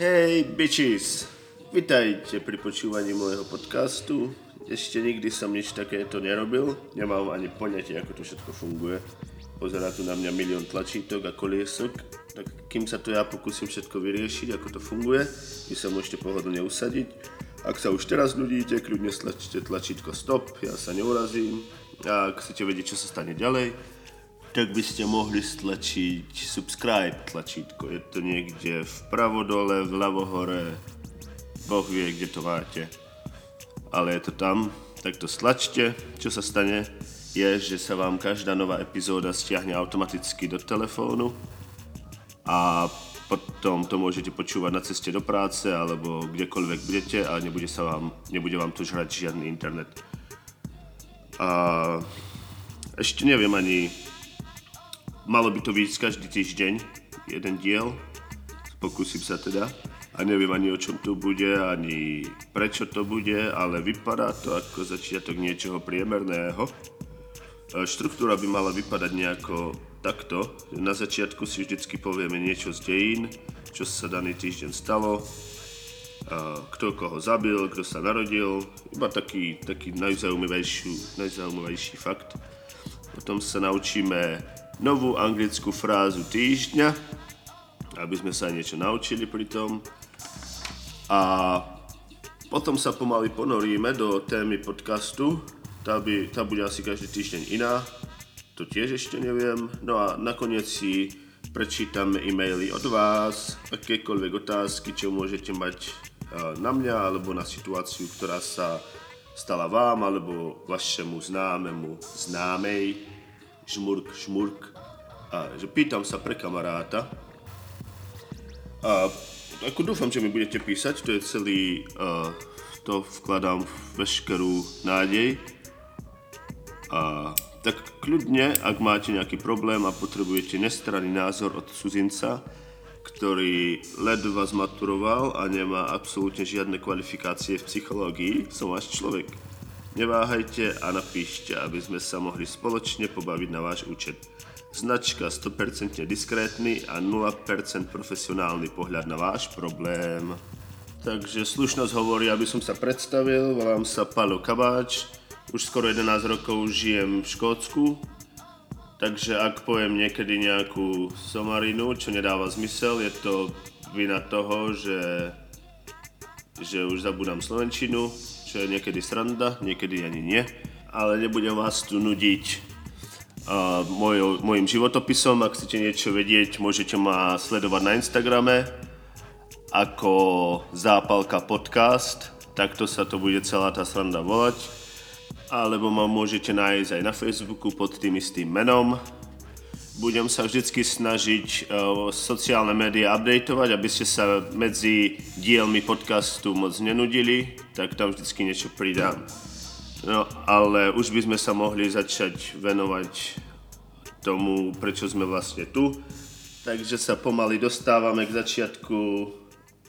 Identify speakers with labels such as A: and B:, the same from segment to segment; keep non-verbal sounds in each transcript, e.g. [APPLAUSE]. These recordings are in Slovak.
A: Hej, bitches! Vitajte pri počúvaní môjho podcastu. Ešte nikdy som nič takéto nerobil. Nemám ani poňatie, ako to všetko funguje. Pozerá tu na mňa milión tlačítok a koliesok. Tak kým sa to ja pokúsim všetko vyriešiť, ako to funguje, vy sa môžete pohodlne usadiť. Ak sa už teraz nudíte, kľudne stlačte tlačítko stop, ja sa neurazím. A ak chcete vedieť, čo sa stane ďalej, tak by ste mohli stlačiť subscribe tlačítko. Je to niekde vpravo dole, vľavo hore, Boh vie, kde to máte. Ale je to tam, tak to stlačte. Čo sa stane, je, že sa vám každá nová epizóda stiahne automaticky do telefónu a potom to môžete počúvať na ceste do práce alebo kdekoľvek budete a nebude, sa vám, nebude vám to žrať žiadny internet. A ešte neviem ani, Malo by to výjsť každý týždeň, jeden diel. Pokúsim sa teda. A neviem ani o čom to bude, ani prečo to bude, ale vypadá to ako začiatok niečoho priemerného. E, štruktúra by mala vypadať nejako takto. Na začiatku si vždycky povieme niečo z dejín, čo sa daný týždeň stalo, kto koho zabil, kto sa narodil, iba taký, taký najzaujímavejší, najzaujímavejší fakt. Potom sa naučíme novú anglickú frázu týždňa, aby sme sa niečo naučili pri tom. A potom sa pomaly ponoríme do témy podcastu. Tá, by, tá bude asi každý týždeň iná, to tiež ešte neviem. No a nakoniec si prečítame e-maily od vás, akékoľvek otázky, čo môžete mať na mňa alebo na situáciu, ktorá sa stala vám alebo vašemu známemu známej žmurk, žmurk. A že pýtam sa pre kamaráta. A ako dúfam, že mi budete písať, to je celý, uh, to vkladám veškerú nádej. A tak kľudne, ak máte nejaký problém a potrebujete nestranný názor od cudzinca, ktorý ledva zmaturoval a nemá absolútne žiadne kvalifikácie v psychológii, som váš človek. Neváhajte a napíšte, aby sme sa mohli spoločne pobaviť na váš účet. Značka 100% diskrétny a 0% profesionálny pohľad na váš problém. Takže slušnosť hovorí, aby som sa predstavil, volám sa Palo Kabáč, už skoro 11 rokov žijem v Škótsku, takže ak poviem niekedy nejakú somarinu, čo nedáva zmysel, je to vina toho, že, že už zabudám slovenčinu, čo je niekedy sranda, niekedy ani nie, ale nebudem vás tu nudiť uh, moj, mojim životopisom. Ak chcete niečo vedieť, môžete ma sledovať na Instagrame ako Zápalka podcast, takto sa to bude celá tá sranda volať. Alebo ma môžete nájsť aj na Facebooku pod tým istým menom budem sa vždycky snažiť uh, sociálne médiá updateovať, aby ste sa medzi dielmi podcastu moc nenudili, tak tam vždycky niečo pridám. No, ale už by sme sa mohli začať venovať tomu, prečo sme vlastne tu. Takže sa pomaly dostávame k začiatku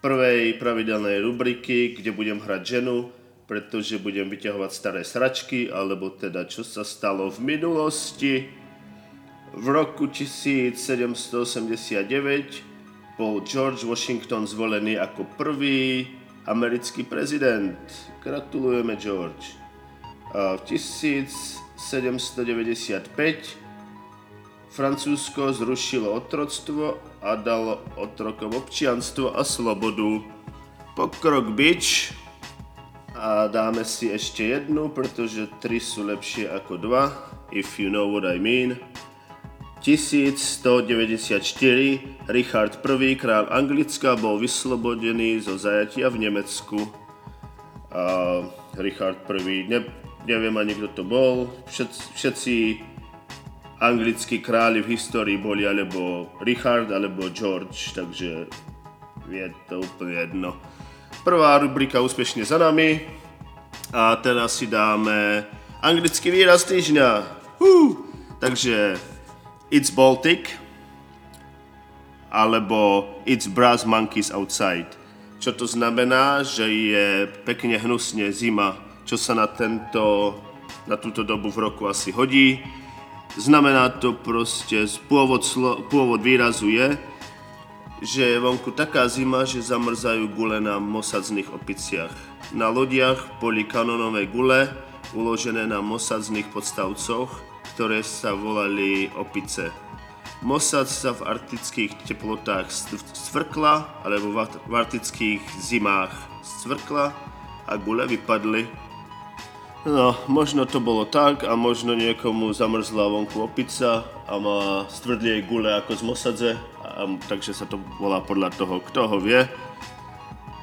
A: prvej pravidelnej rubriky, kde budem hrať ženu, pretože budem vyťahovať staré sračky, alebo teda čo sa stalo v minulosti. V roku 1789 bol George Washington zvolený ako prvý americký prezident. Gratulujeme, George. V 1795 Francúzsko zrušilo otroctvo a dalo otrokom občianstvo a slobodu. Pokrok bič. A dáme si ešte jednu, pretože tri sú lepšie ako dva. If you know what I mean. 1194 Richard I, král Anglicka, bol vyslobodený zo zajatia v Nemecku. A Richard I, ne, neviem ani kto to bol, všetci, všetci anglickí králi v histórii boli alebo Richard alebo George, takže je to úplne jedno. Prvá rubrika úspešne za nami a teraz si dáme anglický výraz týždňa. Uh, takže It's Baltic alebo It's Brass Monkeys Outside. Čo to znamená, že je pekne hnusne zima, čo sa na, tento, na túto dobu v roku asi hodí. Znamená to proste, pôvod, slo, pôvod výrazu je, že je vonku taká zima, že zamrzajú gule na mosadzných opiciach. Na lodiach boli kanonové gule, uložené na mosadzných podstavcoch, ktoré sa volali opice. Mossad sa v arktických teplotách stvrkla, alebo v arktických zimách stvrkla a gule vypadli. No, možno to bolo tak a možno niekomu zamrzla vonku opica a má stvrdlie gule ako z Mosadze a, takže sa to volá podľa toho, kto ho vie.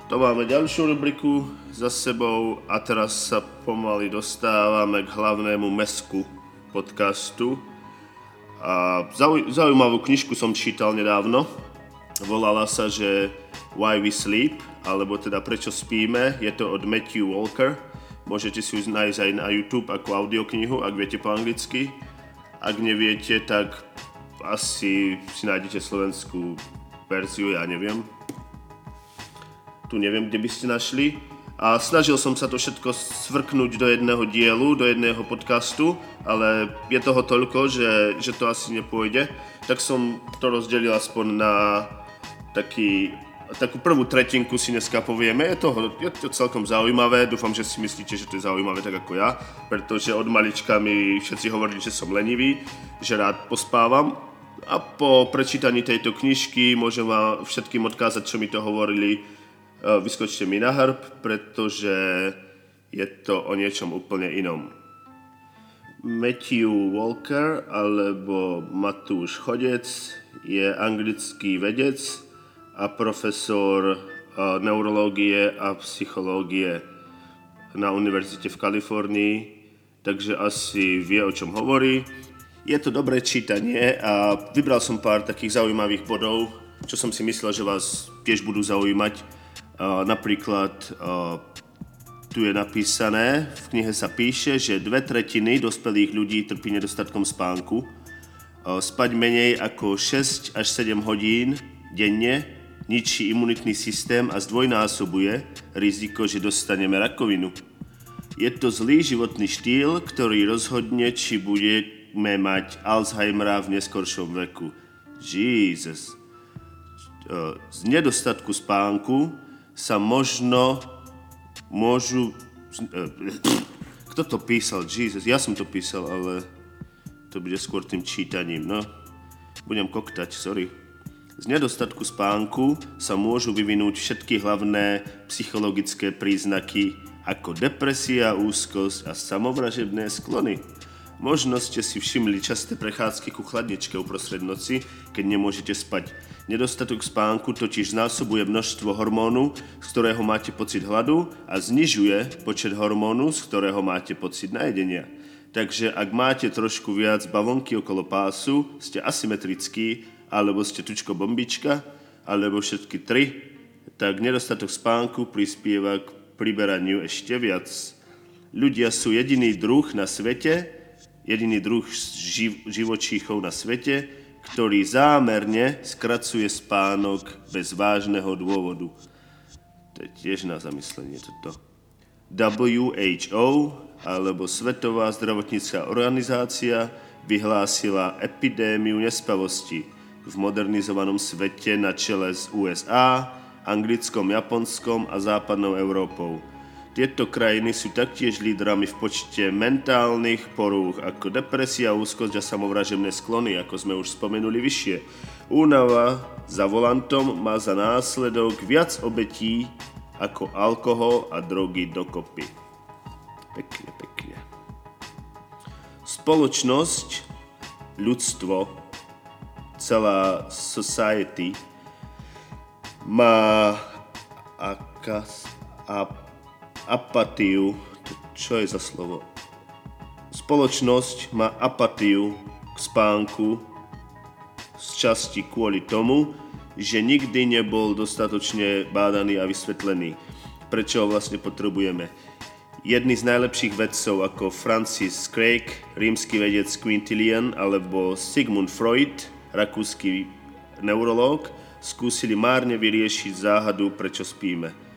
A: To máme ďalšiu rubriku za sebou a teraz sa pomaly dostávame k hlavnému mesku podcastu. A zauj- zaujímavú knižku som čítal nedávno. Volala sa, že Why We Sleep, alebo teda Prečo spíme. Je to od Matthew Walker. Môžete si ju nájsť aj na YouTube ako audioknihu, ak viete po anglicky. Ak neviete, tak asi si nájdete slovenskú verziu, ja neviem. Tu neviem, kde by ste našli. A snažil som sa to všetko svrknúť do jedného dielu, do jedného podcastu, ale je toho toľko, že, že to asi nepôjde. Tak som to rozdelil aspoň na taký, takú prvú tretinku si dneska povieme. Je to, je to celkom zaujímavé, dúfam, že si myslíte, že to je zaujímavé tak ako ja, pretože od malička mi všetci hovorili, že som lenivý, že rád pospávam a po prečítaní tejto knižky môžem vám všetkým odkázať, čo mi to hovorili. E, vyskočte mi na hrb, pretože je to o niečom úplne inom. Matthew Walker alebo Matúš Chodec je anglický vedec a profesor e, neurológie a psychológie na univerzite v Kalifornii, takže asi vie, o čom hovorí je to dobré čítanie a vybral som pár takých zaujímavých bodov, čo som si myslel, že vás tiež budú zaujímať. Uh, napríklad uh, tu je napísané, v knihe sa píše, že dve tretiny dospelých ľudí trpí nedostatkom spánku. Uh, spať menej ako 6 až 7 hodín denne ničí imunitný systém a zdvojnásobuje riziko, že dostaneme rakovinu. Je to zlý životný štýl, ktorý rozhodne, či bude budeme mať Alzheimera v neskoršom veku. Jesus. Z nedostatku spánku sa možno môžu... [CLEARS THROAT] Kto to písal? Jesus, ja som to písal, ale to bude skôr tým čítaním, no. Budem koktať, sorry. Z nedostatku spánku sa môžu vyvinúť všetky hlavné psychologické príznaky ako depresia, úzkosť a samovražebné sklony. Možno ste si všimli časté prechádzky ku chladničke uprostred noci, keď nemôžete spať. Nedostatok spánku totiž znásobuje množstvo hormónu, z ktorého máte pocit hladu a znižuje počet hormónu, z ktorého máte pocit najedenia. Takže ak máte trošku viac bavonky okolo pásu, ste asymetrický, alebo ste tučko bombička, alebo všetky tri, tak nedostatok spánku prispieva k priberaniu ešte viac. Ľudia sú jediný druh na svete, jediný druh živ- živočíchov na svete, ktorý zámerne skracuje spánok bez vážneho dôvodu. To je tiež na zamyslenie toto. WHO, alebo Svetová zdravotnícká organizácia, vyhlásila epidémiu nespavosti v modernizovanom svete na čele s USA, Anglickom, Japonskom a západnou Európou. Tieto krajiny sú taktiež lídrami v počte mentálnych porúch ako depresia, úzkosť a samovražebné sklony, ako sme už spomenuli vyššie. Únava za volantom má za následok viac obetí ako alkohol a drogy dokopy. Pekne, pekne. Spoločnosť, ľudstvo, celá society má akas, a apatiu, čo je za slovo? Spoločnosť má apatiu k spánku z časti kvôli tomu, že nikdy nebol dostatočne bádaný a vysvetlený. Prečo ho vlastne potrebujeme? Jedni z najlepších vedcov ako Francis Craig, rímsky vedec Quintilian alebo Sigmund Freud, rakúsky neurológ, skúsili márne vyriešiť záhadu, prečo spíme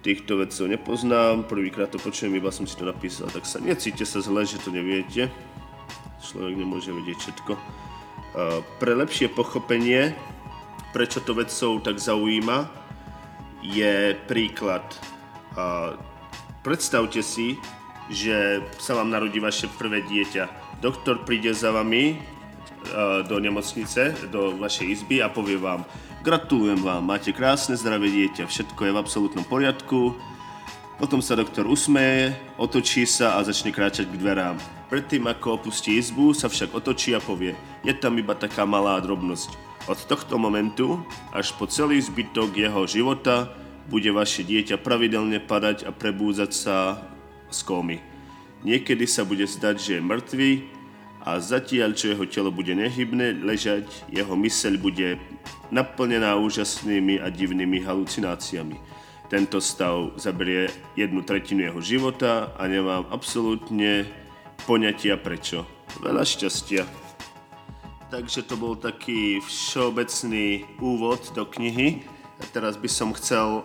A: týchto vedcov nepoznám, prvýkrát to počujem, iba som si to napísal, tak sa necíte sa zle, že to neviete. Človek nemôže vedieť všetko. Pre lepšie pochopenie prečo to vedcov tak zaujíma, je príklad. Predstavte si, že sa vám narodí vaše prvé dieťa. Doktor príde za vami do nemocnice, do vašej izby a povie vám, gratulujem vám, máte krásne zdravé dieťa, všetko je v absolútnom poriadku. Potom sa doktor usmeje, otočí sa a začne kráčať k dverám. Predtým ako opustí izbu, sa však otočí a povie, je tam iba taká malá drobnosť. Od tohto momentu až po celý zbytok jeho života bude vaše dieťa pravidelne padať a prebúzať sa z kómy. Niekedy sa bude zdať, že je mŕtvý a zatiaľ, čo jeho telo bude nehybné ležať, jeho myseľ bude naplnená úžasnými a divnými halucináciami. Tento stav zaberie jednu tretinu jeho života a nemám absolútne poňatia prečo. Veľa šťastia. Takže to bol taký všeobecný úvod do knihy. A teraz by som chcel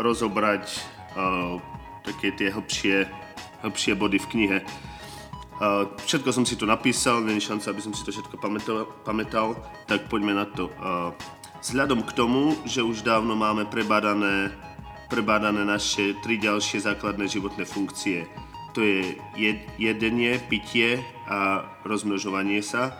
A: rozobrať uh, také tie hĺbšie, hĺbšie body v knihe. Uh, všetko som si tu napísal, není šanca, aby som si to všetko pamätal, pamätal tak poďme na to. Uh, vzhľadom k tomu, že už dávno máme prebádané, prebádané naše tri ďalšie základné životné funkcie, to je jedenie, pitie a rozmnožovanie sa,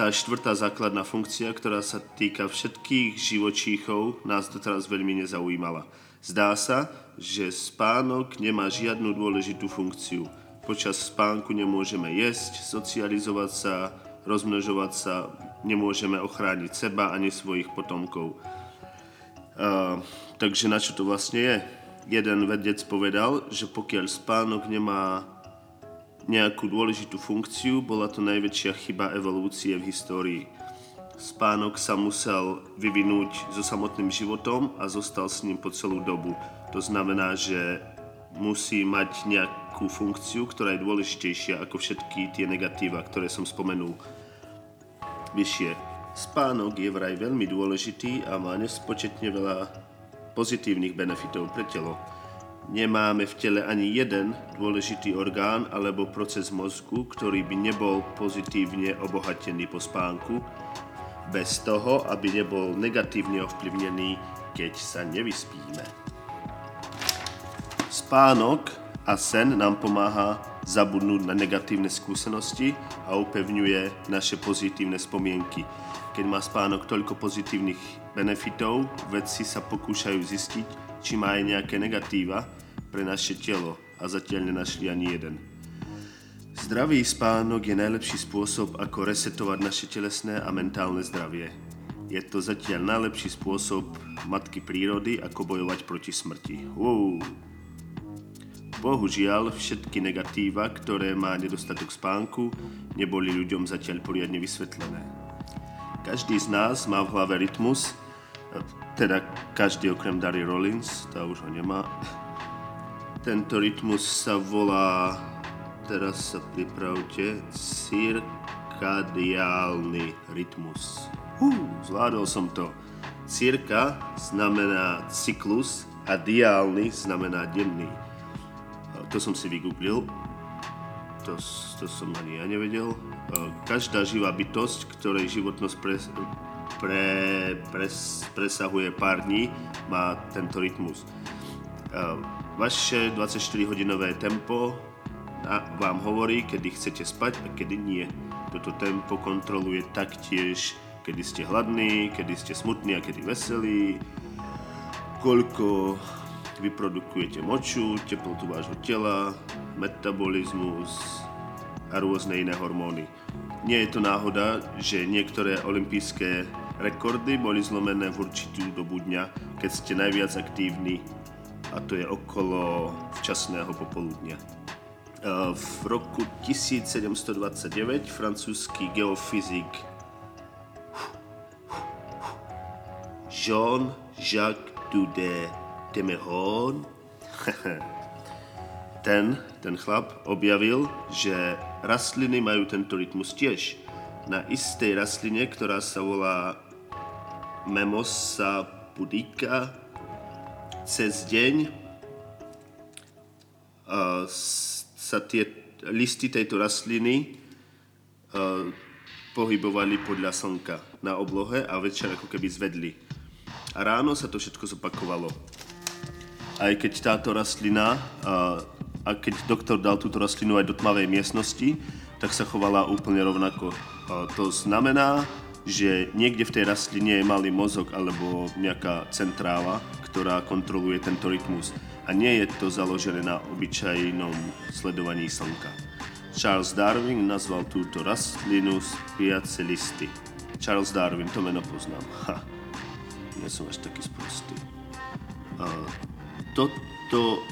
A: tá štvrtá základná funkcia, ktorá sa týka všetkých živočíchov, nás doteraz veľmi nezaujímala. Zdá sa, že spánok nemá žiadnu dôležitú funkciu. Počas spánku nemôžeme jesť, socializovať sa, rozmnožovať sa, nemôžeme ochrániť seba ani svojich potomkov. Uh, takže na čo to vlastne je? Jeden vedec povedal, že pokiaľ spánok nemá nejakú dôležitú funkciu, bola to najväčšia chyba evolúcie v histórii. Spánok sa musel vyvinúť so samotným životom a zostal s ním po celú dobu. To znamená, že musí mať nejakú funkciu, ktorá je dôležitejšia ako všetky tie negatíva, ktoré som spomenul vyššie. Spánok je vraj veľmi dôležitý a má nespočetne veľa pozitívnych benefitov pre telo. Nemáme v tele ani jeden dôležitý orgán alebo proces mozgu, ktorý by nebol pozitívne obohatený po spánku, bez toho, aby nebol negatívne ovplyvnený, keď sa nevyspíme. Spánok a sen nám pomáha zabudnúť na negatívne skúsenosti a upevňuje naše pozitívne spomienky. Keď má spánok toľko pozitívnych benefitov, vedci sa pokúšajú zistiť, či má aj nejaké negatíva pre naše telo a zatiaľ nenašli ani jeden. Zdravý spánok je najlepší spôsob, ako resetovať naše telesné a mentálne zdravie. Je to zatiaľ najlepší spôsob matky prírody, ako bojovať proti smrti. Wow. Bohužiaľ, všetky negatíva, ktoré má nedostatok spánku, neboli ľuďom zatiaľ poriadne vysvetlené. Každý z nás má v hlave rytmus, teda každý okrem Dary Rollins, tá už ho nemá. Tento rytmus sa volá, teraz sa pripravte, cirkadiálny rytmus. Hú, zvládol som to. Cirka znamená cyklus a diálny znamená denný. To som si vygooglil. To, to som ani ja nevedel. Každá živá bytosť, ktorej životnosť pre, pre, pres, presahuje pár dní, má tento rytmus. Vaše 24-hodinové tempo vám hovorí, kedy chcete spať a kedy nie. Toto tempo kontroluje taktiež, kedy ste hladní, kedy ste smutní a kedy veselí, koľko vyprodukujete moču, teplotu vášho tela, metabolizmus a rôzne iné hormóny. Nie je to náhoda, že niektoré olympijské Rekordy boli zlomené v určitú dobu dňa, keď ste najviac aktívni a to je okolo včasného popoludnia. V roku 1729 francúzsky geofyzik Jean-Jacques Dudé Temeron [LAUGHS] ten, ten chlap objavil, že rastliny majú tento rytmus tiež. Na istej rastline, ktorá sa volá Memosa pudika cez deň uh, sa tie listy tejto rastliny uh, pohybovali podľa slnka na oblohe a večer ako keby zvedli. A ráno sa to všetko zopakovalo. Aj keď táto rastlina, a, keď doktor dal túto rastlinu aj do tmavej miestnosti, tak sa chovala úplne rovnako. To znamená, že niekde v tej rastline je malý mozog alebo nejaká centrála, ktorá kontroluje tento rytmus. A nie je to založené na obyčajnom sledovaní slnka. Charles Darwin nazval túto rastlinu spiacelisty. Charles Darwin, to meno poznám. Ha, nie som až taký sprostý. A toto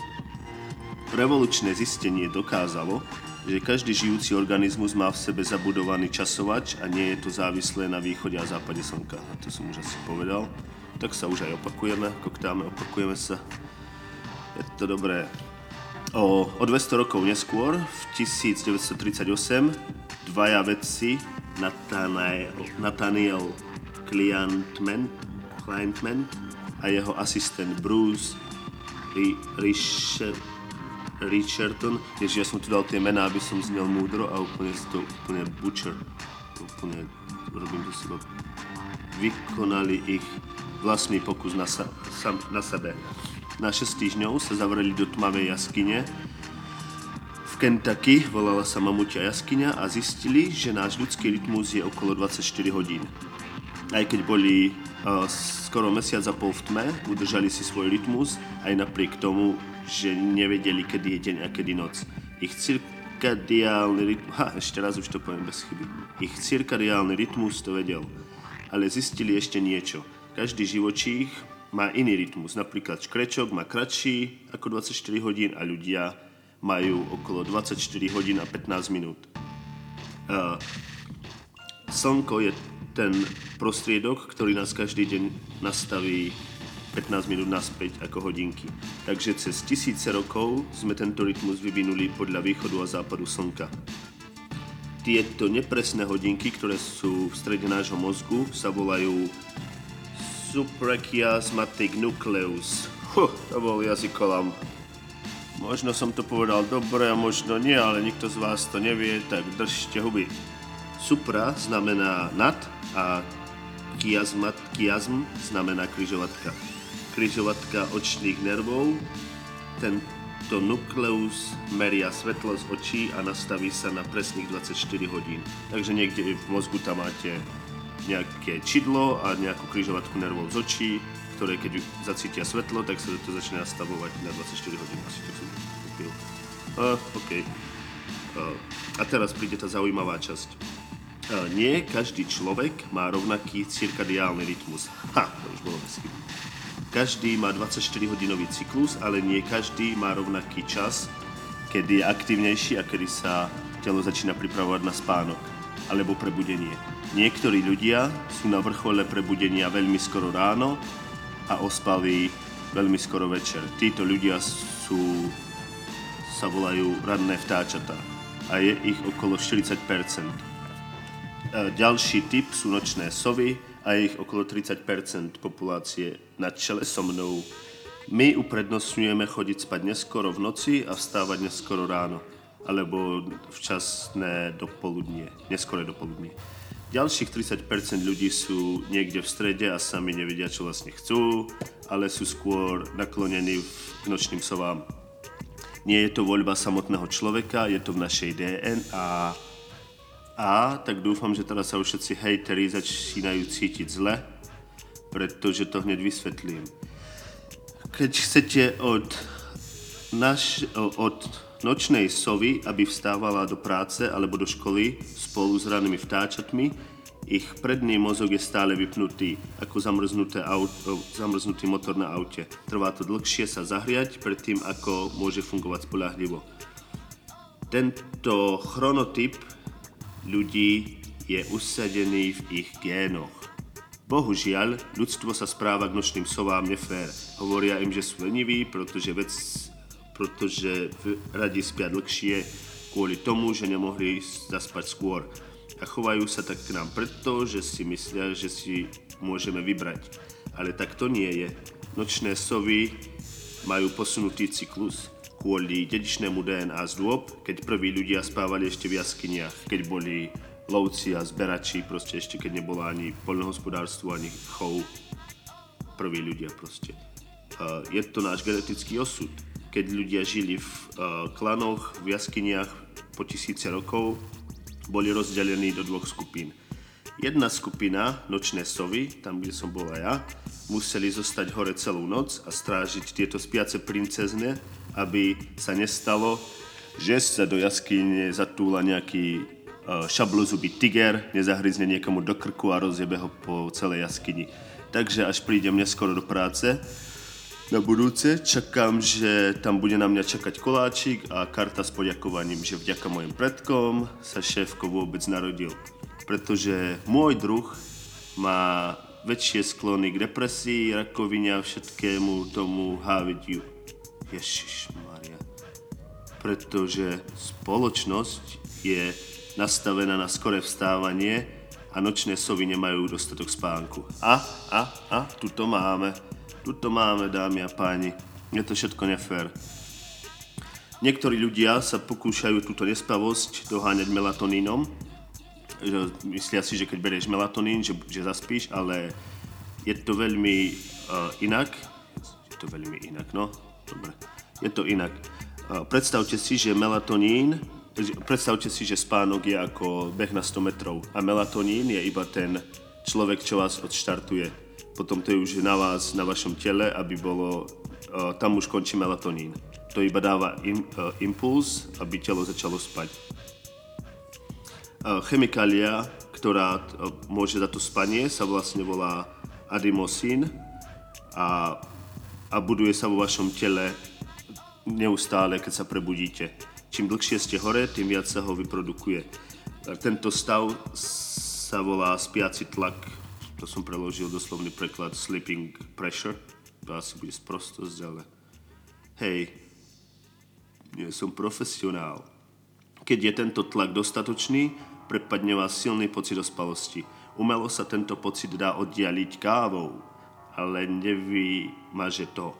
A: revolučné zistenie dokázalo, že každý žijúci organizmus má v sebe zabudovaný časovač a nie je to závislé na východe a západe slnka. A to som už asi povedal. Tak sa už aj opakujeme, koktáme, opakujeme sa. Je to dobré. O, o 200 rokov neskôr, v 1938, dvaja vedci, Nathaniel, Nathaniel Clientman, Clientman a jeho asistent Bruce Richard, Richardson, ježiš, ja som tu dal tie mená, aby som znel múdro a úplne to úplne butcher, úplne robím to seba. Vykonali ich vlastný pokus na, sa, sam, na sebe na 6 týždňov sa zavreli do tmavej jaskyne Kentucky, volala sa Mamutia jaskyňa a zistili, že náš ľudský rytmus je okolo 24 hodín. Aj keď boli uh, skoro mesiac a pol v tme, udržali si svoj rytmus aj napriek tomu, že nevedeli, kedy je deň a kedy noc. Ich cirkadiálny rytmus, ha, ešte raz už to poviem bez chyby. Ich cirkadiálny rytmus to vedel, ale zistili ešte niečo. Každý živočích má iný rytmus. Napríklad škrečok má kratší ako 24 hodín a ľudia majú okolo 24 hodín a 15 minút. Uh, slnko je ten prostriedok, ktorý nás každý deň nastaví 15 minút naspäť ako hodinky. Takže cez tisíce rokov sme tento rytmus vyvinuli podľa východu a západu slnka. Tieto nepresné hodinky, ktoré sú v strede nášho mozgu, sa volajú suprachiasmatic nucleus. Huh, to bol jazykolam. Možno som to povedal dobre možno nie, ale nikto z vás to nevie, tak držte huby. Supra znamená nad a chiasmat, chiasm znamená kryžovatka. Kryžovatka očných nervov, tento nukleus meria svetlo z očí a nastaví sa na presných 24 hodín. Takže niekde v mozgu tam máte nejaké čidlo a nejakú kryžovatku nervov z očí, ktoré keď zacítia svetlo, tak sa to začne nastavovať na 24 hodín. Asi to som kúpil. Uh, OK. Uh, a teraz príde tá zaujímavá časť. Nie každý človek má rovnaký cirkadiálny rytmus. Ha, to už bolo bez Každý má 24-hodinový cyklus, ale nie každý má rovnaký čas, kedy je aktívnejší a kedy sa telo začína pripravovať na spánok alebo prebudenie. Niektorí ľudia sú na vrchole prebudenia veľmi skoro ráno a ospali veľmi skoro večer. Títo ľudia sú, sa volajú ranné vtáčatá a je ich okolo 40 e, Ďalší typ sú nočné sovy a je ich okolo 30 populácie na čele so mnou. My uprednostňujeme chodiť spať neskoro v noci a vstávať neskoro ráno alebo včasné dopoludnie, neskore dopoludnie. Ďalších 30% ľudí sú niekde v strede a sami nevedia, čo vlastne chcú, ale sú skôr naklonení k nočným sovám. Nie je to voľba samotného človeka, je to v našej DNA. A tak dúfam, že teraz sa už všetci hejteri začínajú cítiť zle, pretože to hneď vysvetlím. Keď chcete od, naš, od nočnej sovy, aby vstávala do práce alebo do školy spolu s ranými vtáčatmi, ich predný mozog je stále vypnutý, ako zamrznuté auto, zamrznutý motor na aute. Trvá to dlhšie sa zahriať predtým, ako môže fungovať spolahlivo. Tento chronotyp ľudí je usadený v ich génoch. Bohužiaľ, ľudstvo sa správa k nočným sovám nefér. Hovoria im, že sú leniví, pretože vec pretože radi spia dlhšie kvôli tomu, že nemohli zaspať skôr. A chovajú sa tak k nám preto, že si myslia, že si môžeme vybrať. Ale tak to nie je. Nočné sovy majú posunutý cyklus kvôli dedičnému DNA z dôb, keď prví ľudia spávali ešte v jaskyniach, keď boli lovci a zberači, proste ešte keď nebolo ani poľnohospodárstvo, ani chov, prví ľudia proste. Je to náš genetický osud. Keď ľudia žili v klanoch, v jaskyniach po tisíce rokov, boli rozdelení do dvoch skupín. Jedna skupina, nočné sovy, tam kde som bola ja, museli zostať hore celú noc a strážiť tieto spiace princezne, aby sa nestalo, že sa do jaskyne zatúla nejaký uh, šablozubý tiger, nezahryzne niekomu do krku a rozjebe ho po celej jaskyni. Takže až prídem neskoro do práce, na budúce. Čakám, že tam bude na mňa čakať koláčik a karta s poďakovaním, že vďaka mojim predkom sa šéfko vôbec narodil. Pretože môj druh má väčšie sklony k depresii, rakovine a všetkému tomu hávidiu. Ježiš Maria. Pretože spoločnosť je nastavená na skore vstávanie a nočné sovy nemajú dostatok spánku. A, a, a, tu to máme. Tuto máme, dámy a páni. Je to všetko nefér. Niektorí ľudia sa pokúšajú túto nespavosť doháňať melatonínom. Myslia si, že keď berieš melatonín, že, že zaspíš, ale je to veľmi uh, inak. Je to veľmi inak, no. Dobre. Je to inak. Uh, predstavte si, že melatonín predstavte si, že spánok je ako beh na 100 metrov a melatonín je iba ten človek, čo vás odštartuje potom to je už na vás, na vašom tele, aby bolo, uh, tam už končí melatonín. To iba dáva im, impuls, aby telo začalo spať. Chemikália, ktorá môže za to spanie, sa vlastne volá adenosín a, a buduje sa vo vašom tele neustále, keď sa prebudíte. Čím dlhšie ste hore, tým viac sa ho vyprodukuje. Tento stav sa volá spiaci tlak to som preložil doslovný preklad sleeping pressure. To asi bude sprostosť, ale hej, nie som profesionál. Keď je tento tlak dostatočný, prepadne vás silný pocit ospalosti. Umelo sa tento pocit dá oddialiť kávou, ale nevymaže to,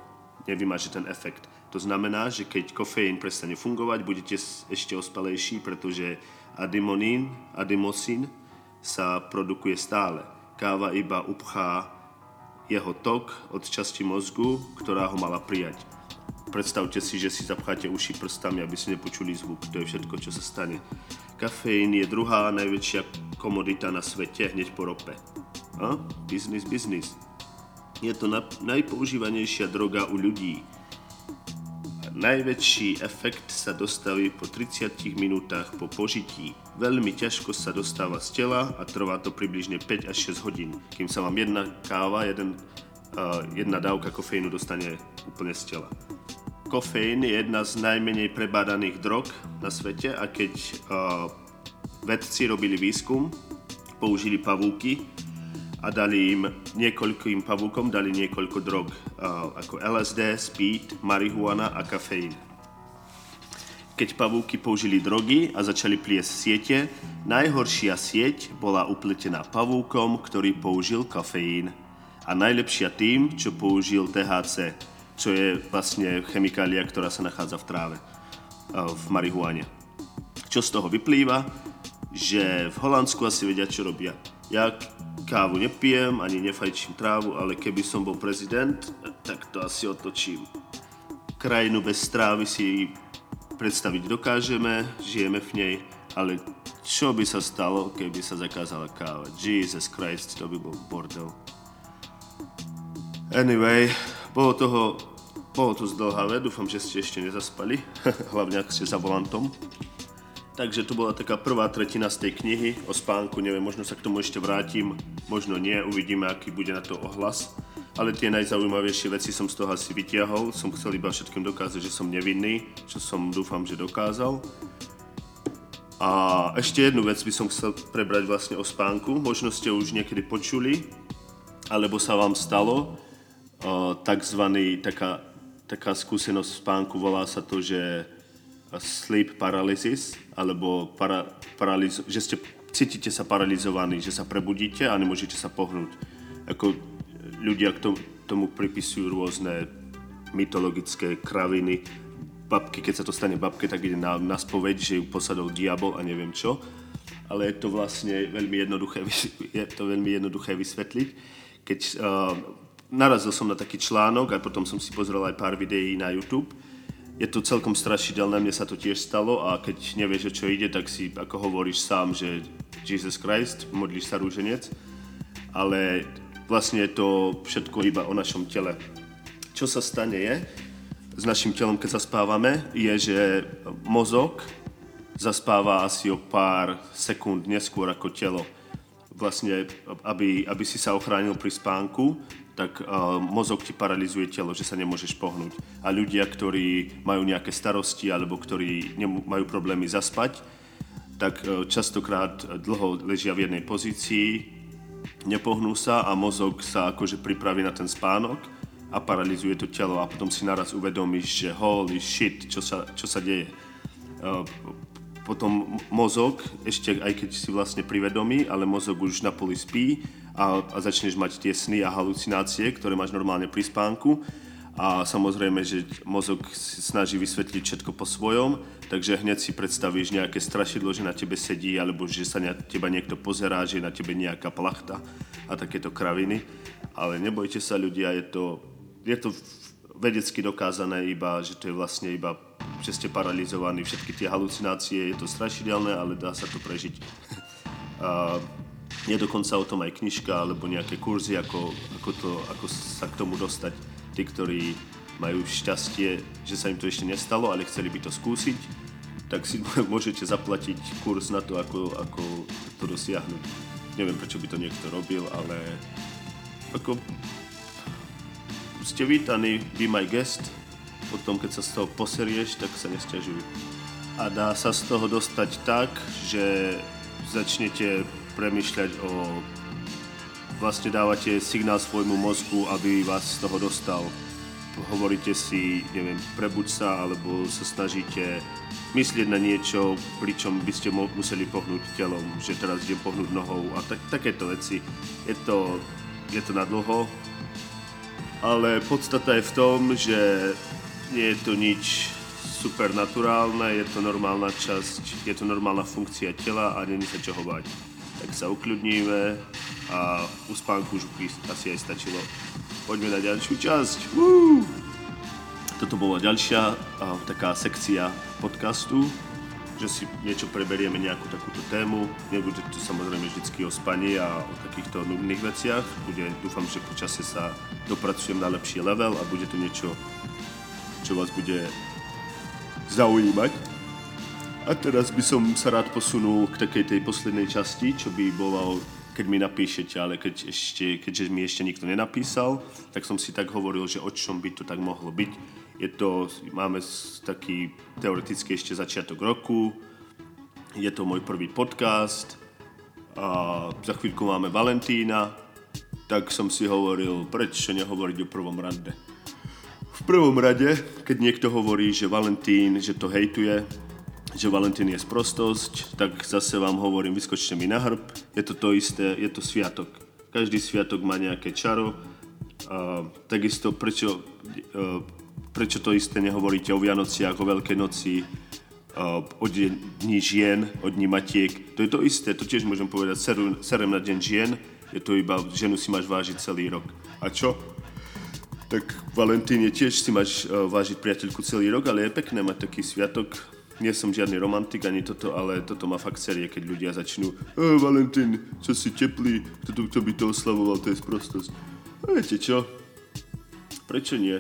A: nevymaže ten efekt. To znamená, že keď kofeín prestane fungovať, budete ešte ospalejší, pretože ademonín, ademosín sa produkuje stále káva iba upchá jeho tok od časti mozgu, ktorá ho mala prijať. Predstavte si, že si zapcháte uši prstami, aby si nepočuli zvuk. To je všetko, čo sa stane. Kafeín je druhá najväčšia komodita na svete, hneď po rope. A? Business, business. Je to najpoužívanejšia droga u ľudí Najväčší efekt sa dostaví po 30 minútach po požití. Veľmi ťažko sa dostáva z tela a trvá to približne 5 až 6 hodín, kým sa vám jedna káva, jeden, uh, jedna dávka kofeínu dostane úplne z tela. Kofeín je jedna z najmenej prebádaných drog na svete a keď uh, vedci robili výskum, použili pavúky, a dali im niekoľkým pavúkom dali niekoľko drog, uh, ako LSD, speed, marihuana a kafeín. Keď pavúky použili drogy a začali pliesť siete, najhoršia sieť bola upletená pavúkom, ktorý použil kafeín a najlepšia tým, čo použil THC, čo je vlastne chemikália, ktorá sa nachádza v tráve, uh, v marihuane. Čo z toho vyplýva? Že v Holandsku asi vedia, čo robia. Ja kávu nepijem, ani nefajčím trávu, ale keby som bol prezident, tak to asi otočím. Krajinu bez trávy si predstaviť dokážeme, žijeme v nej, ale čo by sa stalo, keby sa zakázala káva? Jesus Christ, to by bol bordel. Anyway, bolo toho, bolo to zdlhavé, dúfam, že ste ešte nezaspali, [LAUGHS] hlavne ak ste za volantom. Takže to bola taká prvá tretina z tej knihy o spánku, neviem, možno sa k tomu ešte vrátim, možno nie, uvidíme, aký bude na to ohlas. Ale tie najzaujímavejšie veci som z toho asi vytiahol, som chcel iba všetkým dokázať, že som nevinný, čo som dúfam, že dokázal. A ešte jednu vec by som chcel prebrať vlastne o spánku, možno ste už niekedy počuli, alebo sa vám stalo, takzvaný, taká, taká skúsenosť spánku, volá sa to, že sleep paralysis, alebo para, paraliz- že ste, cítite sa paralizovaní, že sa prebudíte a nemôžete sa pohnúť. Ako ľudia k tomu, tomu pripisujú rôzne mytologické kraviny. Babky, keď sa to stane babke, tak ide na, na spoveď, že ju posadol diabol a neviem čo. ale je to vlastne veľmi jednoduché, [LAUGHS] je to veľmi jednoduché vysvetliť. Keď uh, narazil som na taký článok a potom som si pozrel aj pár videí na YouTube, je to celkom strašidelné, mne sa to tiež stalo a keď nevieš, o čo ide, tak si ako hovoríš sám, že Jesus Christ, modlíš sa rúženec, ale vlastne je to všetko iba o našom tele. Čo sa stane je, s našim telom, keď zaspávame, je, že mozog zaspáva asi o pár sekúnd neskôr ako telo. Vlastne, aby, aby si sa ochránil pri spánku, tak uh, mozog ti paralizuje telo, že sa nemôžeš pohnúť. A ľudia, ktorí majú nejaké starosti alebo ktorí majú problémy zaspať, tak uh, častokrát dlho ležia v jednej pozícii, nepohnú sa a mozog sa akože pripraví na ten spánok a paralizuje to telo a potom si naraz uvedomíš, že holy shit, čo sa, čo sa deje. Uh, potom mozog, ešte aj keď si vlastne privedomí, ale mozog už na poli spí a, a začneš mať tie sny a halucinácie, ktoré máš normálne pri spánku. A samozrejme, že mozog snaží vysvetliť všetko po svojom, takže hneď si predstavíš nejaké strašidlo, že na tebe sedí, alebo že sa na teba niekto pozerá, že je na tebe nejaká plachta a takéto kraviny. Ale nebojte sa ľudia, je to, je to vedecky dokázané iba, že to je vlastne iba, že ste paralizovaní, všetky tie halucinácie, je to strašidelné, ale dá sa to prežiť. [LAUGHS] a je dokonca o tom aj knižka alebo nejaké kurzy, ako, ako, to, ako sa k tomu dostať. Tí, ktorí majú šťastie, že sa im to ešte nestalo, ale chceli by to skúsiť, tak si [LAUGHS] môžete zaplatiť kurz na to, ako, ako to dosiahnuť. Neviem, prečo by to niekto robil, ale ako ste vítaní, be my guest. Potom, keď sa z toho poserieš, tak sa nestiažuj. A dá sa z toho dostať tak, že začnete premyšľať o... Vlastne dávate signál svojmu mozgu, aby vás z toho dostal. Hovoríte si, neviem, prebuď sa, alebo sa snažíte myslieť na niečo, pričom by ste museli pohnúť telom, že teraz idem pohnúť nohou a tak, takéto veci. Je to, je to na dlho, ale podstata je v tom, že nie je to nič supernaturálne, je to normálna časť, je to normálna funkcia tela a není sa čoho bať. Tak sa ukľudníme a u spánku už asi aj stačilo. Poďme na ďalšiu časť. Woo! Toto bola ďalšia taká sekcia podcastu že si niečo preberieme, nejakú takúto tému. Nebude to samozrejme vždy o spaní a o takýchto nudných veciach. Bude, dúfam, že po čase sa dopracujem na lepší level a bude to niečo, čo vás bude zaujímať. A teraz by som sa rád posunul k takej tej poslednej časti, čo by bolo, keď mi napíšete, ale keď ešte, keďže mi ešte nikto nenapísal, tak som si tak hovoril, že o čom by to tak mohlo byť. Je to, máme taký teoreticky ešte začiatok roku, je to môj prvý podcast. A za chvíľku máme Valentína, tak som si hovoril, prečo nehovoriť o prvom rande. V prvom rade, keď niekto hovorí, že Valentín, že to hejtuje, že Valentín je sprostosť, tak zase vám hovorím, vyskočte mi na hrb, je to to isté, je to sviatok. Každý sviatok má nejaké čaro, a takisto prečo prečo to isté nehovoríte o Vianociach, o Veľkej noci, o dni žien, o dni matiek. To je to isté, to tiež môžem povedať, serem na deň žien, je to iba, ženu si máš vážiť celý rok. A čo? Tak Valentín je tiež si máš e, vážiť priateľku celý rok, ale je pekné mať taký sviatok. Nie som žiadny romantik ani toto, ale toto má fakt série, keď ľudia začnú e, Valentín, čo si teplý, kto, kto by to oslavoval, to je sprostosť. A viete čo? Prečo nie?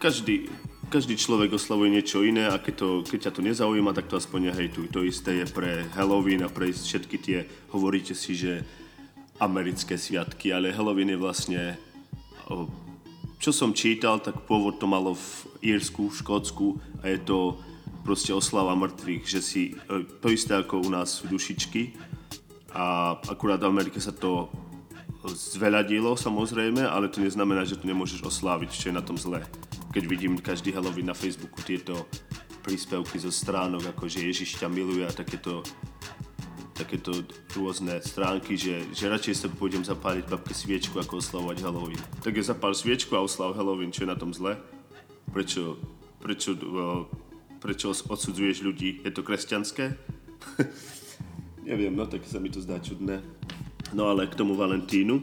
A: každý, každý človek oslavuje niečo iné a keď, to, keď ťa to nezaujíma, tak to aspoň nehejtuj. To isté je pre Halloween a pre všetky tie, hovoríte si, že americké sviatky, ale Halloween je vlastne, čo som čítal, tak pôvod to malo v Írsku, v Škótsku a je to proste oslava mŕtvych, že si, e, to isté ako u nás dušičky a akurát v Amerike sa to zveľadilo samozrejme, ale to neznamená, že to nemôžeš osláviť, čo je na tom zlé. Keď vidím každý Halloween na Facebooku tieto príspevky zo stránok, ako že Ježiš ťa miluje a takéto, takéto rôzne stránky, že, že radšej sa pôjdem zapáliť babke sviečku, ako oslavovať Halloween. Tak je zapál sviečku a oslav Halloween, čo je na tom zle? Prečo, prečo, prečo odsudzuješ ľudí? Je to kresťanské? [LAUGHS] Neviem, no tak sa mi to zdá čudné. No ale k tomu Valentínu.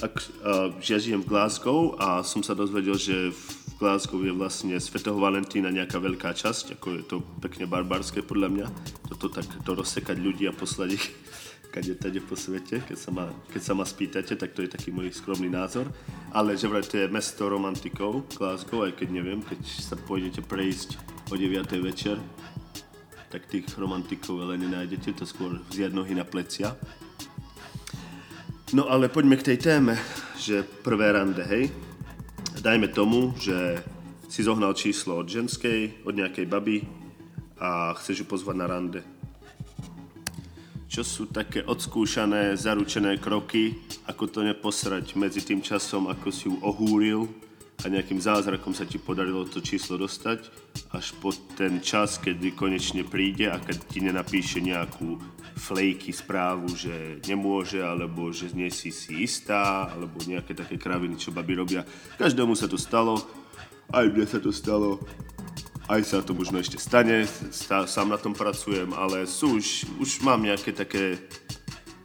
A: Ak, uh, ja žijem v Glasgow a som sa dozvedel, že v Glasgow je vlastne Svetého Valentína nejaká veľká časť, ako je to pekne barbarské podľa mňa, toto tak to rozsekať ľudí a poslať ich [LAUGHS] kade tade po svete, keď sa, ma, keď sa ma spýtate, tak to je taký môj skromný názor. Ale že vraj to je mesto romantikov, Glasgow, aj keď neviem, keď sa pôjdete prejsť o 9. večer, tak tých romantikov ale nenájdete, to skôr vziať nohy na plecia. No ale poďme k tej téme, že prvé rande, hej dajme tomu, že si zohnal číslo od ženskej, od nejakej baby a chceš ju pozvať na rande. Čo sú také odskúšané, zaručené kroky, ako to neposrať medzi tým časom, ako si ju ohúril a nejakým zázrakom sa ti podarilo to číslo dostať, až po ten čas, kedy konečne príde a keď ti nenapíše nejakú flejky správu, že nemôže, alebo že nie si si istá, alebo nejaké také kraviny, čo baby robia. Každému sa to stalo, aj mne sa to stalo, aj sa to možno ešte stane, stá, sám na tom pracujem, ale sú už, už mám nejaké také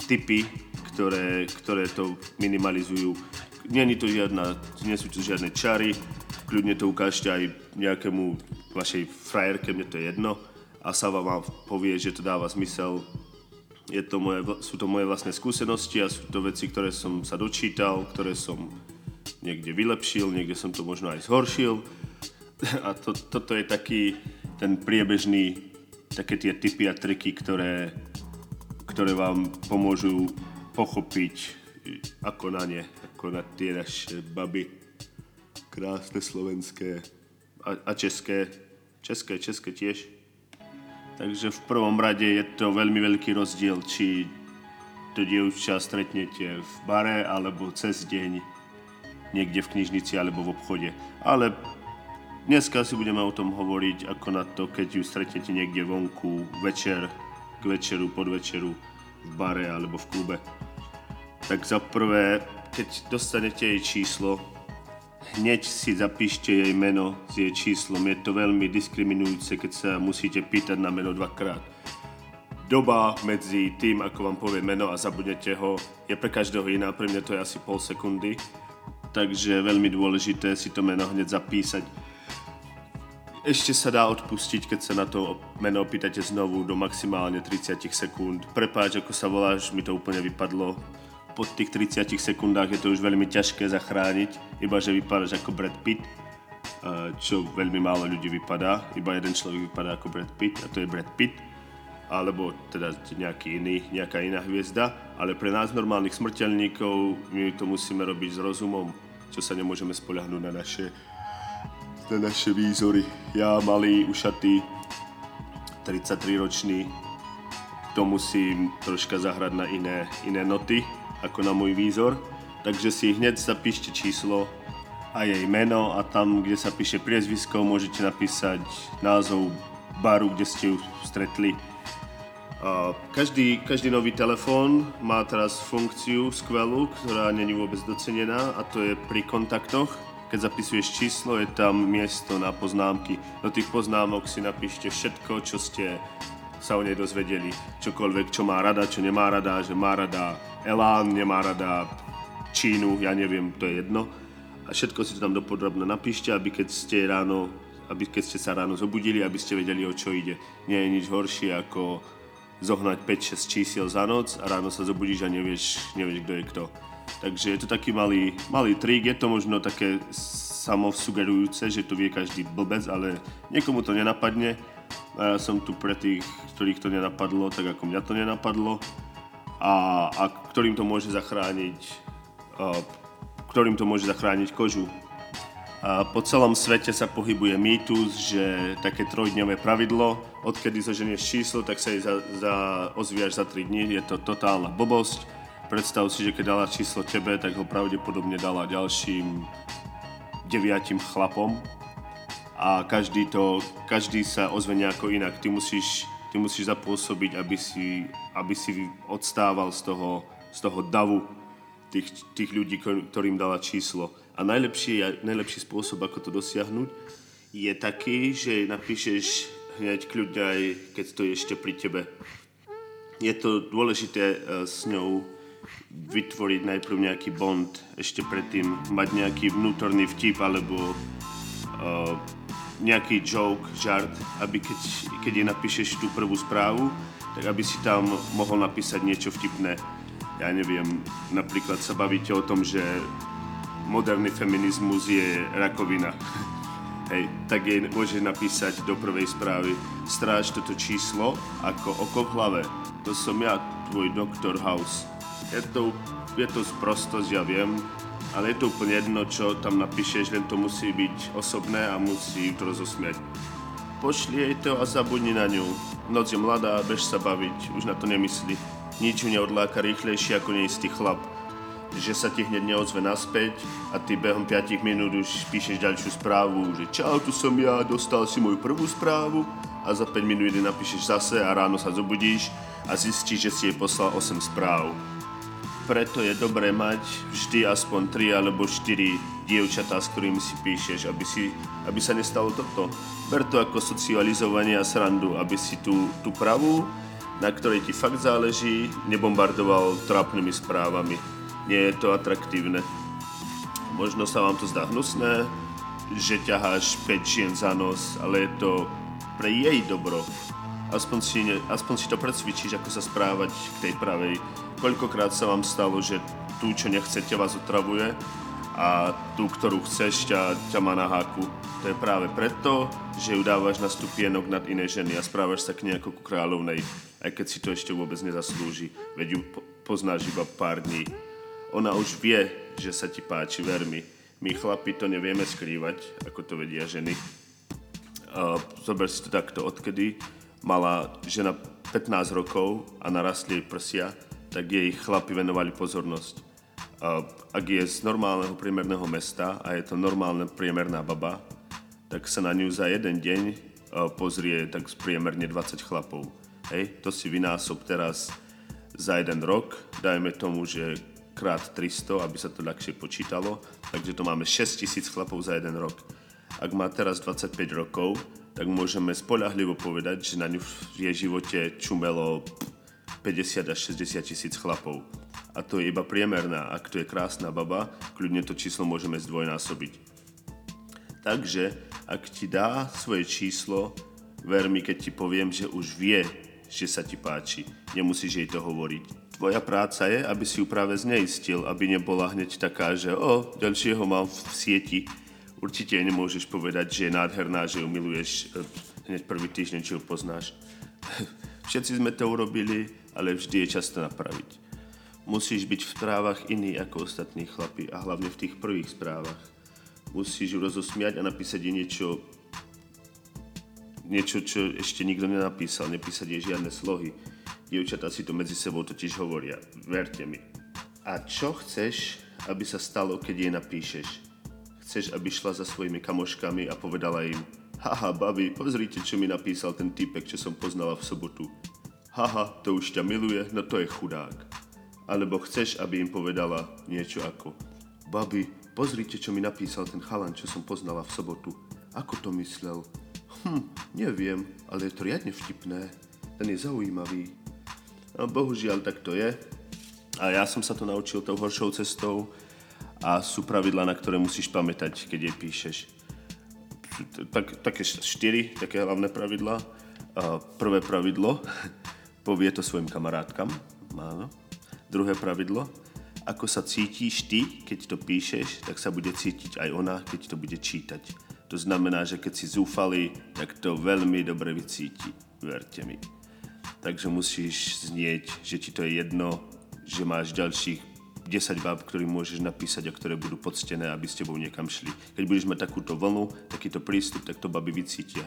A: typy, ktoré, ktoré to minimalizujú. Není to žiadna, nie sú to žiadne čary, kľudne to ukážte aj nejakému vašej frajerke, mne to je jedno. A sa vám povie, že to dáva zmysel. Je to moje, sú to moje vlastné skúsenosti a sú to veci, ktoré som sa dočítal, ktoré som niekde vylepšil, niekde som to možno aj zhoršil. [LAUGHS] A to, toto je taký ten priebežný, také tie typy a triky, ktoré, ktoré vám pomôžu pochopiť ako na ne, ako na tie naše baby krásne slovenské a, a české, české, české tiež. Takže v prvom rade je to veľmi veľký rozdiel, či to dievča stretnete v bare alebo cez deň niekde v knižnici alebo v obchode. Ale dneska si budeme o tom hovoriť ako na to, keď ju stretnete niekde vonku večer, k večeru, podvečeru, v bare alebo v klube. Tak za prvé, keď dostanete jej číslo, hneď si zapíšte jej meno s jej číslom. Je to veľmi diskriminujúce, keď sa musíte pýtať na meno dvakrát. Doba medzi tým, ako vám povie meno a zabudnete ho, je pre každého iná. Pre mňa to je asi pol sekundy. Takže je veľmi dôležité si to meno hneď zapísať. Ešte sa dá odpustiť, keď sa na to meno opýtate znovu do maximálne 30 sekúnd. Prepáč, ako sa voláš, mi to úplne vypadlo po tých 30 sekundách je to už veľmi ťažké zachrániť, iba že vypadáš ako Brad Pitt, čo veľmi málo ľudí vypadá, iba jeden človek vypadá ako Brad Pitt a to je Brad Pitt, alebo teda nejaký iný, nejaká iná hviezda, ale pre nás normálnych smrteľníkov my to musíme robiť s rozumom, čo sa nemôžeme spoľahnúť na naše, na naše výzory. Ja malý, ušatý, 33 ročný, to musím troška zahrať na iné, iné noty, ako na môj výzor, takže si hneď zapíšte číslo a jej meno a tam, kde sa píše priezvisko, môžete napísať názov baru, kde ste ju stretli. Každý, každý nový telefón má teraz funkciu skvelú, ktorá není vôbec docenená a to je pri kontaktoch. Keď zapisuješ číslo, je tam miesto na poznámky. Do tých poznámok si napíšte všetko, čo ste sa o nej dozvedeli. Čokoľvek, čo má rada, čo nemá rada, že má rada Elán, nemá rada Čínu, ja neviem, to je jedno. A všetko si to tam dopodrobne napíšte, aby keď ste ráno aby keď ste sa ráno zobudili, aby ste vedeli, o čo ide. Nie je nič horšie, ako zohnať 5-6 čísiel za noc a ráno sa zobudíš a nevieš, nevieš kto je kto. Takže je to taký malý, malý trik, je to možno také samovsugerujúce, že to vie každý blbec, ale niekomu to nenapadne a ja som tu pre tých, ktorých to nenapadlo, tak ako mňa to nenapadlo a, a ktorým to môže zachrániť a, ktorým to môže zachrániť kožu. A po celom svete sa pohybuje mýtus, že také trojdňové pravidlo, odkedy zoženieš číslo, tak sa jej za, za, ozvíjaš za 3 dní, je to totálna blbosť. Predstav si, že keď dala číslo tebe, tak ho pravdepodobne dala ďalším deviatim chlapom, a každý, to, každý sa ozve nejako inak. Ty musíš, ty musíš zapôsobiť, aby si, aby si odstával z toho, z toho davu tých, tých ľudí, ktorým dala číslo. A najlepší, najlepší spôsob, ako to dosiahnuť, je taký, že napíšeš hneď kľudne aj, keď to je ešte pri tebe je to dôležité uh, s ňou vytvoriť najprv nejaký bond, ešte predtým mať nejaký vnútorný vtip alebo uh, nejaký joke, žart, aby keď, keď jej napíšeš tú prvú správu, tak aby si tam mohol napísať niečo vtipné. Ja neviem, napríklad sa bavíte o tom, že moderný feminizmus je rakovina. [LAUGHS] Hej, tak jej môže napísať do prvej správy stráž toto číslo ako oko v hlave. To som ja, tvoj doktor House. Je to, je to sprostosť, ja viem, ale je to úplne jedno, čo tam napíšeš, len to musí byť osobné a musí to rozosmiať. Pošli jej to a zabudni na ňu. Noc je mladá, bež sa baviť, už na to nemyslí. Nič ju neodláka rýchlejšie ako neistý chlap že sa ti hneď neozve naspäť a ty behom 5 minút už píšeš ďalšiu správu, že čau, tu som ja, dostal si moju prvú správu a za 5 minút napíšeš zase a ráno sa zobudíš a zistíš, že si jej poslal 8 správ. Preto je dobré mať vždy aspoň 3 alebo 4 dievčatá, s ktorými si píšeš, aby, si, aby sa nestalo toto. Ber to ako socializovanie a srandu, aby si tú, tú pravú, na ktorej ti fakt záleží, nebombardoval trápnymi správami nie je to atraktívne. Možno sa vám to zdá hnusné, že ťaháš 5 žien za nos, ale je to pre jej dobro. Aspoň si, aspoň si to precvičíš, ako sa správať k tej pravej. Koľkokrát sa vám stalo, že tú, čo nechcete, vás otravuje a tú, ktorú chceš, ťa, ťa má na háku. To je práve preto, že ju dávaš na stupienok nad iné ženy a správaš sa k nej ako ku kráľovnej, aj keď si to ešte vôbec nezaslúži, veď ju poznáš iba pár dní. Ona už vie, že sa ti páči, ver mi. My chlapi to nevieme skrývať, ako to vedia ženy. Uh, zober si to takto, odkedy mala žena 15 rokov a narastli jej prsia, tak jej chlapi venovali pozornosť. Ak je z normálneho priemerného mesta a je to normálna priemerná baba, tak sa na ňu za jeden deň pozrie tak priemerne 20 chlapov. Hej, to si vynásob teraz za jeden rok, dajme tomu, že krát 300, aby sa to ľahšie počítalo, takže to máme 6000 chlapov za jeden rok. Ak má teraz 25 rokov, tak môžeme spolahlivo povedať, že na ňu v jej živote čumelo 50 až 60 tisíc chlapov. A to je iba priemerná. Ak to je krásna baba, kľudne to číslo môžeme zdvojnásobiť. Takže, ak ti dá svoje číslo, ver mi, keď ti poviem, že už vie, že sa ti páči. Nemusíš jej to hovoriť tvoja práca je, aby si ju práve zneistil, aby nebola hneď taká, že o, ďalšieho mám v, sieti. Určite nemôžeš povedať, že je nádherná, že ju miluješ hneď prvý týždeň, či ju poznáš. [LAUGHS] Všetci sme to urobili, ale vždy je často napraviť. Musíš byť v správach iný ako ostatní chlapi a hlavne v tých prvých správach. Musíš ju rozosmiať a napísať jej niečo, niečo, čo ešte nikto nenapísal, nepísať jej žiadne slohy Dievčatá si to medzi sebou totiž hovoria, verte mi. A čo chceš, aby sa stalo, keď jej napíšeš? Chceš, aby šla za svojimi kamoškami a povedala im Haha, babi, pozrite, čo mi napísal ten typek, čo som poznala v sobotu. Haha, to už ťa miluje, no to je chudák. Alebo chceš, aby im povedala niečo ako Babi, pozrite, čo mi napísal ten chalan, čo som poznala v sobotu. Ako to myslel? Hm, neviem, ale je to riadne vtipné. Ten je zaujímavý. No, bohužiaľ, tak to je. A ja som sa to naučil tou horšou cestou a sú pravidla, na ktoré musíš pamätať, keď jej píšeš. Tak, také štyri, také hlavné pravidla. Prvé pravidlo, [LAUGHS] povie to svojim kamarátkam. Áno. Druhé pravidlo, ako sa cítiš ty, keď to píšeš, tak sa bude cítiť aj ona, keď to bude čítať. To znamená, že keď si zúfali, tak to veľmi dobre vycíti. Verte mi takže musíš znieť, že ti to je jedno, že máš ďalších 10 báb, ktorým môžeš napísať a ktoré budú poctené, aby s tebou niekam šli. Keď budeš mať takúto vlnu, takýto prístup, tak to baby vycítia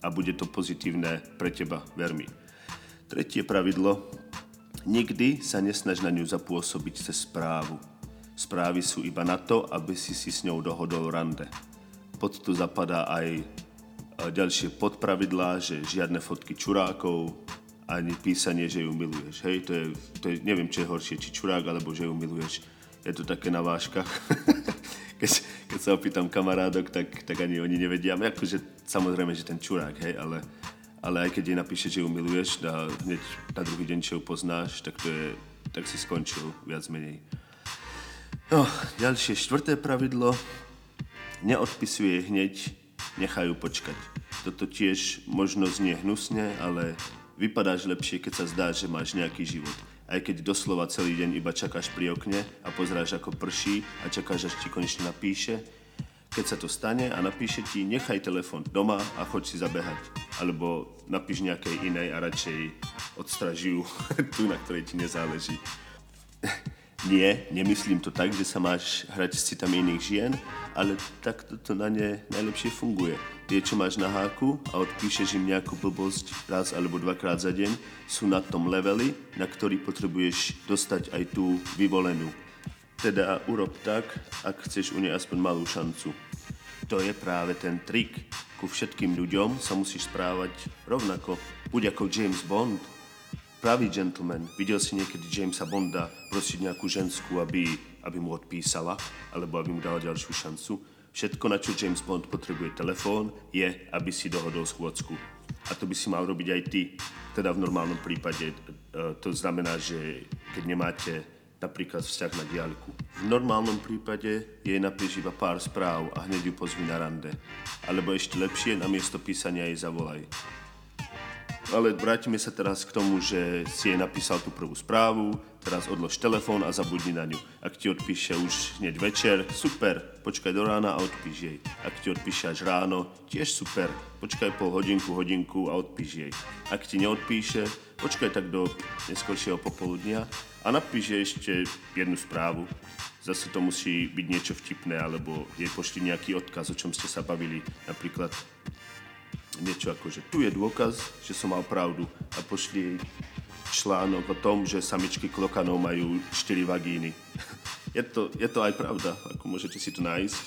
A: a bude to pozitívne pre teba, ver mi. Tretie pravidlo. Nikdy sa nesnaž na ňu zapôsobiť cez správu. Správy sú iba na to, aby si si s ňou dohodol rande. Pod to zapadá aj ďalšie podpravidlá, že žiadne fotky čurákov, ani písanie, že ju miluješ. Hej, to je, to je, neviem, čo je horšie, či čurák, alebo že ju miluješ. Je to také na váškach. [LAUGHS] keď, keď sa opýtam kamarádok, tak, tak ani oni nevedia. Akože samozrejme, že ten čurák, hej, ale, ale aj keď jej napíše, že ju miluješ a hneď na druhý deň, čo ju poznáš, tak to je, tak si skončil viac menej. No, ďalšie štvrté pravidlo. Neodpisuje hneď, nechajú počkať. Toto tiež možno znie hnusne, ale vypadáš lepšie, keď sa zdá, že máš nejaký život. Aj keď doslova celý deň iba čakáš pri okne a pozráš ako prší a čakáš, až ti konečne napíše, keď sa to stane a napíše ti, nechaj telefon doma a choď si zabehať. Alebo napíš nejakej inej a radšej odstražujú [LAUGHS] tu, na ktorej ti nezáleží. [LAUGHS] Nie, nemyslím to tak, že sa máš hrať s citami iných žien, ale takto to na ne najlepšie funguje. Tie, čo máš na háku a odpíšeš im nejakú blbosť raz alebo dvakrát za deň, sú na tom leveli, na ktorý potrebuješ dostať aj tú vyvolenú. Teda urob tak, ak chceš u nej aspoň malú šancu. To je práve ten trik. Ku všetkým ľuďom sa musíš správať rovnako. Buď ako James Bond, pravý gentleman. Videl si niekedy Jamesa Bonda prosiť nejakú ženskú, aby, aby mu odpísala, alebo aby mu dala ďalšiu šancu. Všetko, na čo James Bond potrebuje telefón, je, aby si dohodol schôdzku. A to by si mal robiť aj ty. Teda v normálnom prípade. E, to znamená, že keď nemáte napríklad vzťah na diálku. V normálnom prípade jej napíš iba pár správ a hneď ju pozvi na rande. Alebo ešte lepšie, namiesto písania jej zavolaj. Ale vrátime sa teraz k tomu, že si jej napísal tú prvú správu, teraz odlož telefón a zabudni na ňu. Ak ti odpíše už hneď večer, super, počkaj do rána a odpíš jej. Ak ti odpíše až ráno, tiež super, počkaj pol hodinku, hodinku a odpíš jej. Ak ti neodpíše, počkaj tak do neskôršieho popoludnia a napíš ešte jednu správu. Zase to musí byť niečo vtipné, alebo jej pošli nejaký odkaz, o čom ste sa bavili. Napríklad niečo ako, že tu je dôkaz, že som mal pravdu a pošli jej článok o tom, že samičky klokanov majú 4 vagíny. [LAUGHS] je, to, je to aj pravda, ako môžete si to nájsť.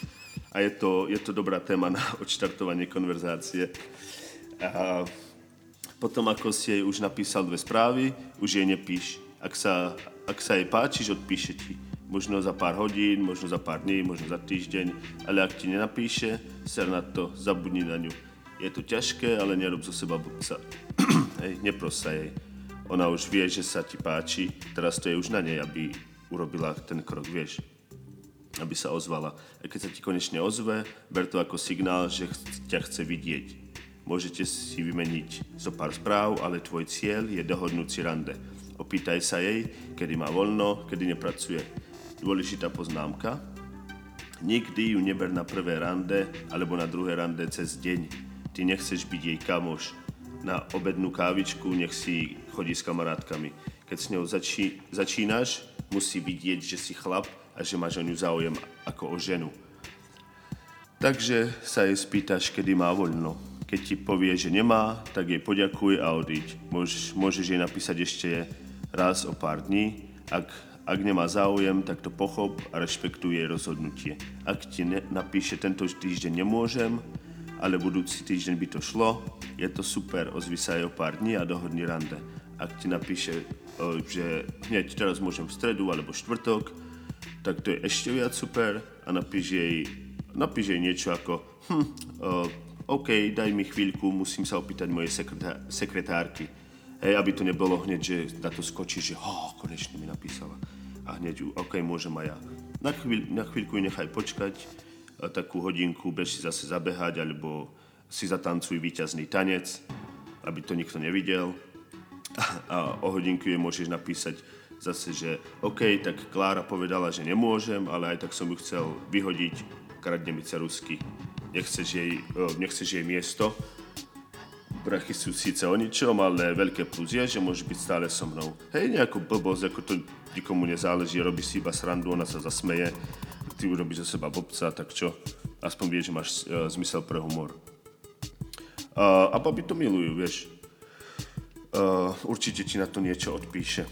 A: A je to, je to dobrá téma na odštartovanie konverzácie. A potom, ako si jej už napísal dve správy, už jej nepíš. Ak sa, ak sa jej páčiš, odpíše ti. Možno za pár hodín, možno za pár dní, možno za týždeň, ale ak ti nenapíše, ser na to, zabudni na ňu je to ťažké, ale nerob zo seba blbca. [CLEARS THROAT] Hej, nepros sa jej. Ona už vie, že sa ti páči, teraz to je už na nej, aby urobila ten krok, vieš. Aby sa ozvala. A keď sa ti konečne ozve, ber to ako signál, že ťa chce vidieť. Môžete si vymeniť zo pár správ, ale tvoj cieľ je dohodnúť si rande. Opýtaj sa jej, kedy má voľno, kedy nepracuje. Dôležitá poznámka. Nikdy ju neber na prvé rande alebo na druhé rande cez deň ty nechceš byť jej kamoš na obednú kávičku, nech si chodí s kamarátkami. Keď s ňou začí, začínaš, musí vidieť, že si chlap a že máš o ňu záujem ako o ženu. Takže sa jej spýtaš, kedy má voľno. Keď ti povie, že nemá, tak jej poďakuj a odíď. Môž, môžeš jej napísať ešte raz o pár dní. Ak, ak nemá záujem, tak to pochop a rešpektuj jej rozhodnutie. Ak ti ne, napíše tento týždeň nemôžem, ale budúci týždeň by to šlo, je to super, ozvi sa aj o pár dní a dohodni rande. Ak ti napíše, že hneď teraz môžem v stredu alebo štvrtok, tak to je ešte viac super a napíš jej, napíš jej niečo ako hm, OK, daj mi chvíľku, musím sa opýtať mojej sekretá- sekretárky. Hej, aby to nebolo hneď, že na to skočí, že oh, konečne mi napísala. A hneď, OK, môžem aj ja. Na, chvíľ, na chvíľku ju nechaj počkať, takú hodinku, bež si zase zabehať, alebo si zatancuj víťazný tanec, aby to nikto nevidel. A o hodinku je môžeš napísať zase, že OK, tak Klára povedala, že nemôžem, ale aj tak som ju chcel vyhodiť, kradne mi cerusky. Nechceš jej, nechceš jej miesto. Brachy sú síce o ničom, ale veľké plus je, že môže byť stále so mnou. Hej, nejakú blbosť, ako to nikomu nezáleží, robí si iba srandu, ona sa zasmeje ty urobíš zo seba bobca, tak čo? Aspoň vieš, že máš uh, zmysel pre humor. Uh, a baby to milujú, vieš. Uh, určite ti na to niečo odpíše.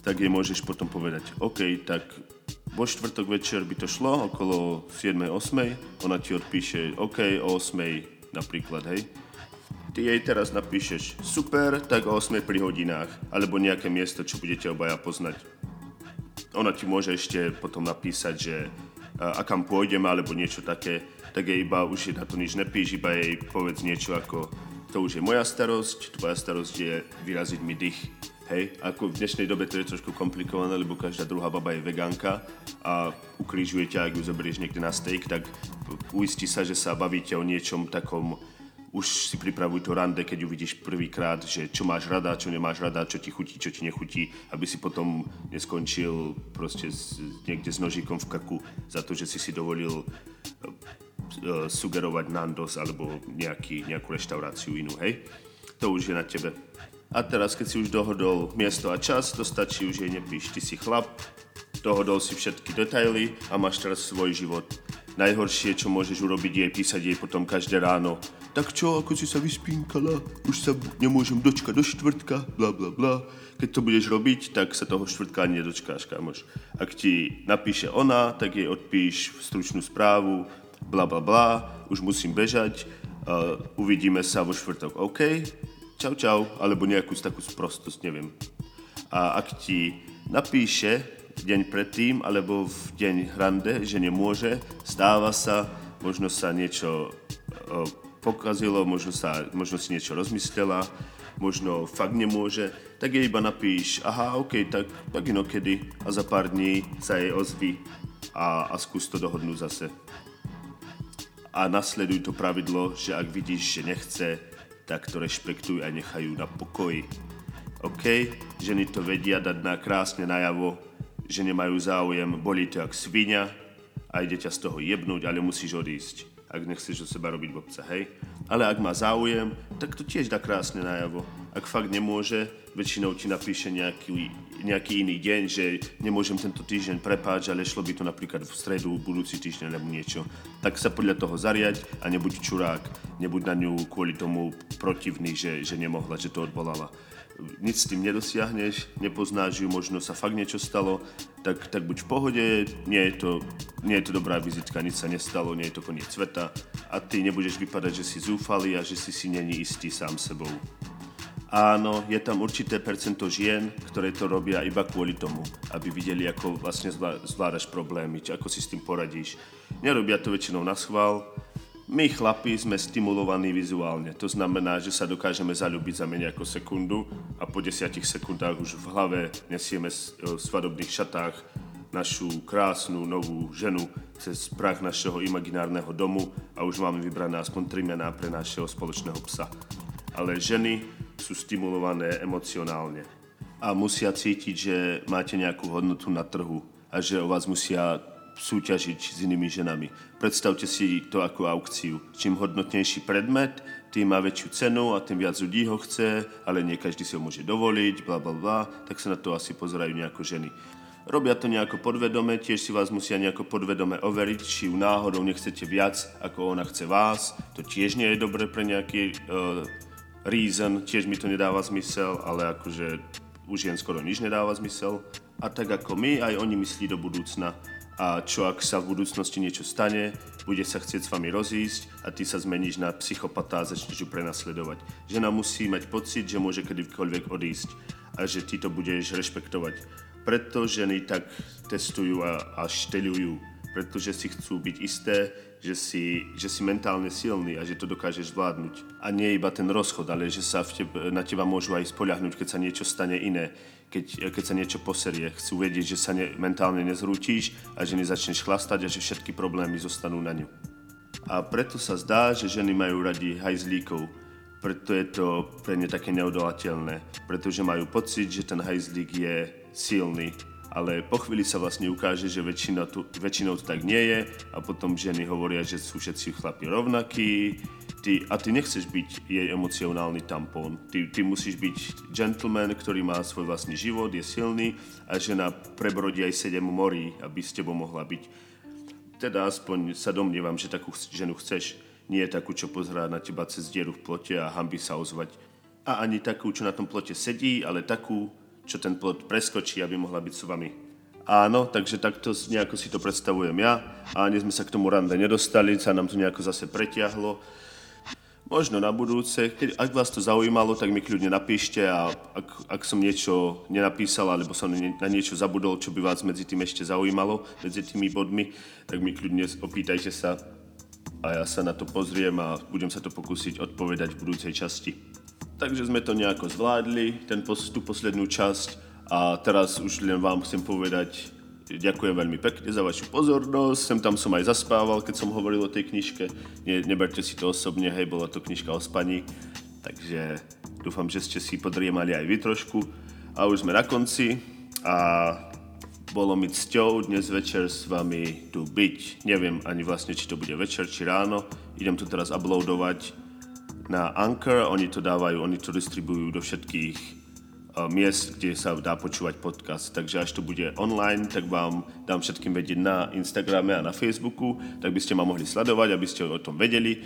A: Tak jej môžeš potom povedať, OK, tak vo štvrtok večer by to šlo, okolo 7.8. Ona ti odpíše, OK, o 8. napríklad, hej. Ty jej teraz napíšeš, super, tak o 8 pri hodinách, alebo nejaké miesto, čo budete obaja poznať. Ona ti môže ešte potom napísať, že a kam pôjdeme alebo niečo také, tak jej iba už na to nič nepíš, iba jej povedz niečo ako to už je moja starosť, tvoja starosť je vyraziť mi dých. Hej, ako v dnešnej dobe to je trošku komplikované, lebo každá druhá baba je vegánka a ukrižuje ťa, ak ju zoberieš niekde na steak, tak uistí sa, že sa bavíte o niečom takom, už si pripravuj to rande, keď uvidíš prvýkrát, že čo máš rada, čo nemáš rada, čo ti chutí, čo ti nechutí, aby si potom neskončil proste s, niekde s nožíkom v krku za to, že si si dovolil uh, sugerovať Nandos alebo nejaký, nejakú reštauráciu inú, hej? To už je na tebe. A teraz, keď si už dohodol miesto a čas, to stačí už jej nepíš. Ty si chlap, dohodol si všetky detaily a máš teraz svoj život. Najhoršie, čo môžeš urobiť, je písať jej potom každé ráno. Tak čo, ako si sa vyspínkala? Už sa nemôžem dočkať do štvrtka, bla bla bla. Keď to budeš robiť, tak sa toho štvrtka ani nedočkáš, kamoš. Ak ti napíše ona, tak jej odpíš stručnú správu, bla bla bla, už musím bežať, uh, uvidíme sa vo štvrtok, OK? Čau čau, alebo nejakú takú sprostosť, neviem. A ak ti napíše deň predtým, alebo v deň rande, že nemôže, stáva sa, možno sa niečo o, pokazilo, možno, sa, možno si niečo rozmyslela, možno fakt nemôže, tak jej iba napíš, aha, ok, tak, tak inokedy a za pár dní sa jej ozví a, a skús to dohodnúť zase. A nasleduj to pravidlo, že ak vidíš, že nechce, tak to rešpektujú a nechajú na pokoji. OK? Ženy to vedia dať na krásne najavo, že nemajú záujem, bolí to jak svinia a ide ťa z toho jebnúť, ale musíš odísť, ak nechceš do seba robiť bobca, hej? Ale ak má záujem, tak to tiež dá krásne najavo. Ak fakt nemôže, väčšinou ti napíše nejaký, nejaký iný deň, že nemôžem tento týždeň prepáč, ale šlo by to napríklad v stredu, budúci týždeň alebo niečo. Tak sa podľa toho zariať a nebuď čurák, nebuď na ňu kvôli tomu protivný, že, že nemohla, že to odvolala nic s tým nedosiahneš, nepoznáš ju, možno sa fakt niečo stalo, tak, tak buď v pohode, nie je, to, nie je to dobrá vizitka, nič sa nestalo, nie je to koniec sveta a ty nebudeš vypadať, že si zúfalý a že si si není istý sám sebou. Áno, je tam určité percento žien, ktoré to robia iba kvôli tomu, aby videli, ako vlastne zvládaš problémy, či ako si s tým poradíš. Nerobia to väčšinou na schvál, my chlapi sme stimulovaní vizuálne. To znamená, že sa dokážeme zalúbiť za menej ako sekundu a po desiatich sekundách už v hlave nesieme v svadobných šatách našu krásnu novú ženu cez prach našeho imaginárneho domu a už máme vybrané aspoň tri mená pre našeho spoločného psa. Ale ženy sú stimulované emocionálne a musia cítiť, že máte nejakú hodnotu na trhu a že o vás musia súťažiť s inými ženami. Predstavte si to ako aukciu. Čím hodnotnejší predmet, tým má väčšiu cenu a tým viac ľudí ho chce, ale nie každý si ho môže dovoliť, bla bla bla, tak sa na to asi pozerajú nejako ženy. Robia to nejako podvedome, tiež si vás musia nejako podvedome overiť, či ju náhodou nechcete viac, ako ona chce vás. To tiež nie je dobre pre nejaký uh, reason, tiež mi to nedáva zmysel, ale akože už jen skoro nič nedáva zmysel. A tak ako my, aj oni myslí do budúcna a čo ak sa v budúcnosti niečo stane, bude sa chcieť s vami rozísť a ty sa zmeníš na psychopata a začneš ju prenasledovať. Žena musí mať pocit, že môže kedykoľvek odísť a že ty to budeš rešpektovať. Preto ženy tak testujú a, a šteľujú, pretože si chcú byť isté, že si, že si mentálne silný a že to dokážeš zvládnuť. A nie iba ten rozchod, ale že sa v tebe, na teba môžu aj spoľahnúť, keď sa niečo stane iné keď, keď sa niečo poserie. Chcú vedieť, že sa ne, mentálne nezrútiš a že nezačneš chlastať a že všetky problémy zostanú na ňu. A preto sa zdá, že ženy majú radi hajzlíkov. Preto je to pre ne také neodolateľné. Pretože majú pocit, že ten hajzlík je silný. Ale po chvíli sa vlastne ukáže, že väčšina tu, väčšinou to tak nie je a potom ženy hovoria, že sú všetci chlapi rovnakí, ty, a ty nechceš byť jej emocionálny tampón. Ty, ty musíš byť gentleman, ktorý má svoj vlastný život, je silný a žena prebrodí aj sedem morí, aby s tebou mohla byť. Teda aspoň sa domnievam, že takú ženu chceš. Nie takú, čo pozerá na teba cez dieru v plote a hambi sa ozvať. A ani takú, čo na tom plote sedí, ale takú, čo ten plot preskočí, aby mohla byť s vami. Áno, takže takto nejako si to predstavujem ja. A ani sme sa k tomu rande nedostali, sa nám to nejako zase pretiahlo. Možno na budúce, keď, ak vás to zaujímalo, tak mi kľudne napíšte a ak, ak som niečo nenapísal alebo som na niečo zabudol, čo by vás medzi tým ešte zaujímalo, medzi tými bodmi, tak mi kľudne opýtajte sa a ja sa na to pozriem a budem sa to pokúsiť odpovedať v budúcej časti. Takže sme to nejako zvládli, ten tú poslednú časť. A teraz už len vám chcem povedať, ďakujem veľmi pekne za vašu pozornosť, sem tam som aj zaspával, keď som hovoril o tej knižke, ne, neberte si to osobne, hej, bola to knižka o spaní, takže dúfam, že ste si podriemali aj vy trošku. A už sme na konci. A bolo mi cťou dnes večer s vami tu byť. Neviem ani vlastne, či to bude večer, či ráno. Idem to teraz uploadovať na Anchor, oni to dávajú, oni to distribujú do všetkých uh, miest, kde sa dá počúvať podcast. Takže až to bude online, tak vám dám všetkým vedieť na Instagrame a na Facebooku, tak by ste ma mohli sledovať, aby ste o tom vedeli.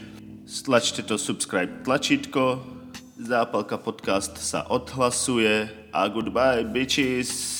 A: Stlačte to subscribe tlačítko, Zápalka podcast sa odhlasuje a goodbye bitches!